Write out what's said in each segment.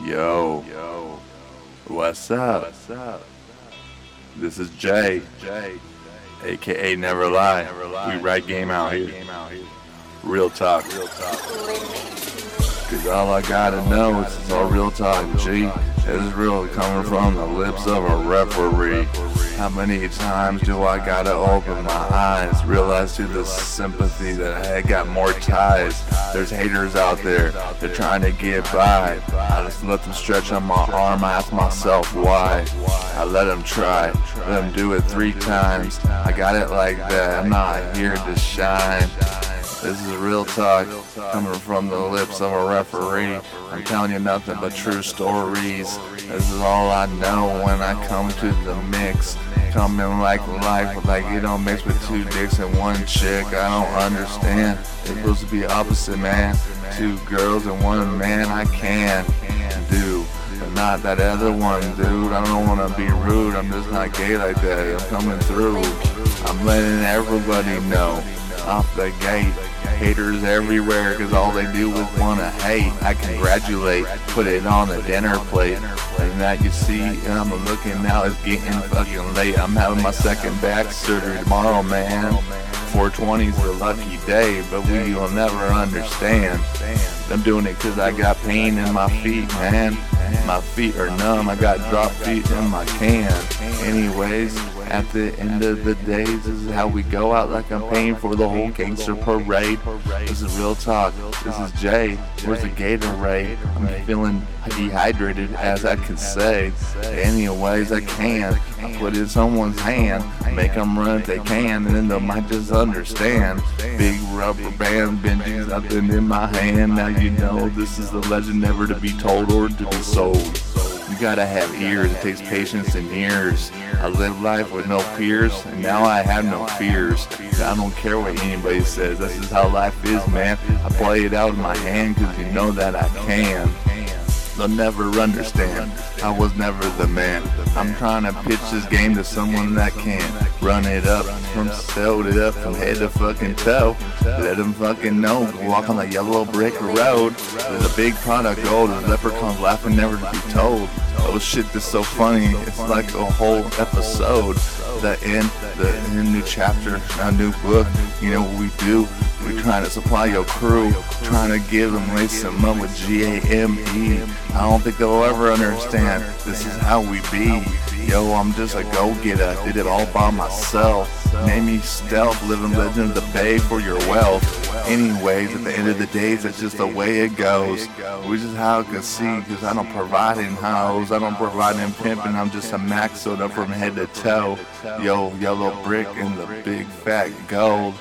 Yo, yo, what's up? What's up? This is Jay, Jay, aka Never Lie. Never lie. We write game out here. Real talk. Real talk. Cause all I gotta know is it's all real talk, G. It's real coming from the lips of a referee. How many times do I gotta open my eyes? Realize to the sympathy that I got more ties. There's haters out there, they're trying to get by. I just let them stretch on my arm, I ask myself why. I let them try, let them do it three times. I got it like that, I'm not here to shine. This is real talk coming from the lips of a referee. I'm telling you nothing but true stories. This is all I know when I come to the mix. Coming like life, like you don't mix with two dicks and one chick. I don't understand. It's supposed to be opposite, man. Two girls and one man. I can do, but not that other one, dude. I don't wanna be rude. I'm just not gay like that. I'm coming through. I'm letting everybody know off the gate. Haters everywhere cause all they do is wanna hate. I congratulate, put it on the dinner plate. And that you see, and I'm looking now, it's getting fucking late. I'm having my second back surgery tomorrow, man. 420's a lucky day, but we will never understand. I'm doing it cause I got pain in my feet, man. My feet are numb, I got drop feet in my can. Anyways, at the end of the day, this is how we go out like I'm paying for the whole gangster parade. This is real talk. This is Jay. Where's the Gatorade? I'm feeling dehydrated as I can say. Anyways, I can. I put in someone's hand, make them run if they can, and then they might just understand. Big rubber band, Benji's nothing in my hand. Now you know this is the legend never to be told or to be sold. You gotta have ears, it takes patience and years. I live life with no fears, and now I have no fears. I don't care what anybody says, this is how life is, man. I play it out in my hand, cause you know that I can. They'll never understand, I was never the man. I'm trying to pitch this game to someone that can. Run it up, from sell it up from head to fucking toe. Let them fucking know, walk on the yellow brick road. There's a big product gold, the leprechauns laughing never to be told. Oh shit, this so funny. It's like a whole episode. The end, the end, new chapter, a new book. You know what we do? We trying to supply your crew, trying to give them lace them up with G-A-M-E. I don't think they'll ever understand. This is how we be. Yo, I'm just a go-getter. Did it all by myself. Name me stealth, living legend of the bay for your wealth. Anyways, at the end of the day, that's just the way it goes. We just how I can see, cause I don't provide in house, I don't provide in pimping, I'm just a max soda from head to toe. Yo, yellow brick and the big fat gold.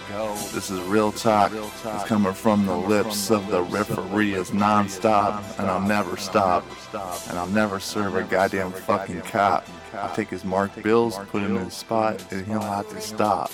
This is real talk. It's coming from the lips of the referee. It's non-stop, and I'll never stop. And I'll never serve a goddamn fucking cop. I'll take his marked bills, put him in his spot, and he'll have to stop.